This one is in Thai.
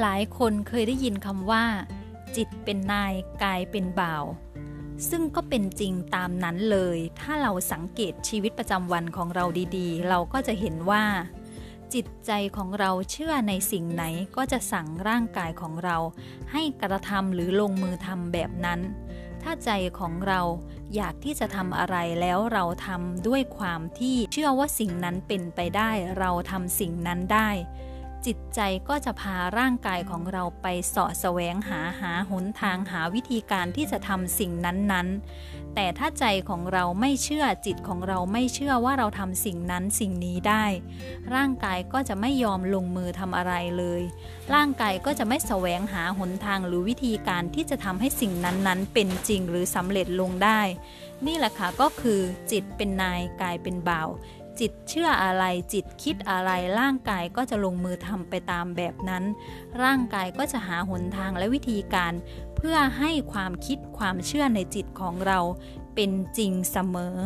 หลายคนเคยได้ยินคำว่า จิตเป็นนายกายเป็นบ่าว ซึ่งก็เป็นจริงตามนั้นเลย ถ้าเราสังเกตชีวิตประจำวันของเราดีๆ เราก็จะเห็นว่า จิตใจของเราเชื่อในสิ่งไหนก็จะสั่งร่างกายของเรา ให้กระทำหรือลงมือทำแบบนั้น ถ้าใจของเราอยากที่จะทำอะไรแล้วเราทำด้วยความที่เชื่อว่าสิ่งนั้นเป็นไปได้ เราทำสิ่งนั้นได้ จิตใจก็จะพาร่างกายของเราไปเสาะแสวงหาหาหนทางหาวิธีการที่จะทำสิ่งนั้นๆ แต่ถ้าใจของเราไม่เชื่อจิตของเราไม่เชื่อว่าเราทำสิ่งนั้นสิ่งนี้ได้ ร่างกายก็จะไม่ยอมลงมือทำอะไรเลย ร่างกายก็จะไม่แสวงหาหนทางหรือวิธีการที่จะทำให้สิ่งนั้นๆ เป็นจริงหรือสำเร็จลงได้ นี่แหละค่ะก็คือจิตเป็นนายกายเป็นบ่าว จิตเชื่ออะไรจิตคิดอะไรร่างกายก็จะลงมือทำไปตามแบบนั้น ร่างกายก็จะหาหนทางและวิธีการ เพื่อให้ความคิดความเชื่อในจิตของเราเป็นจริงเสมอ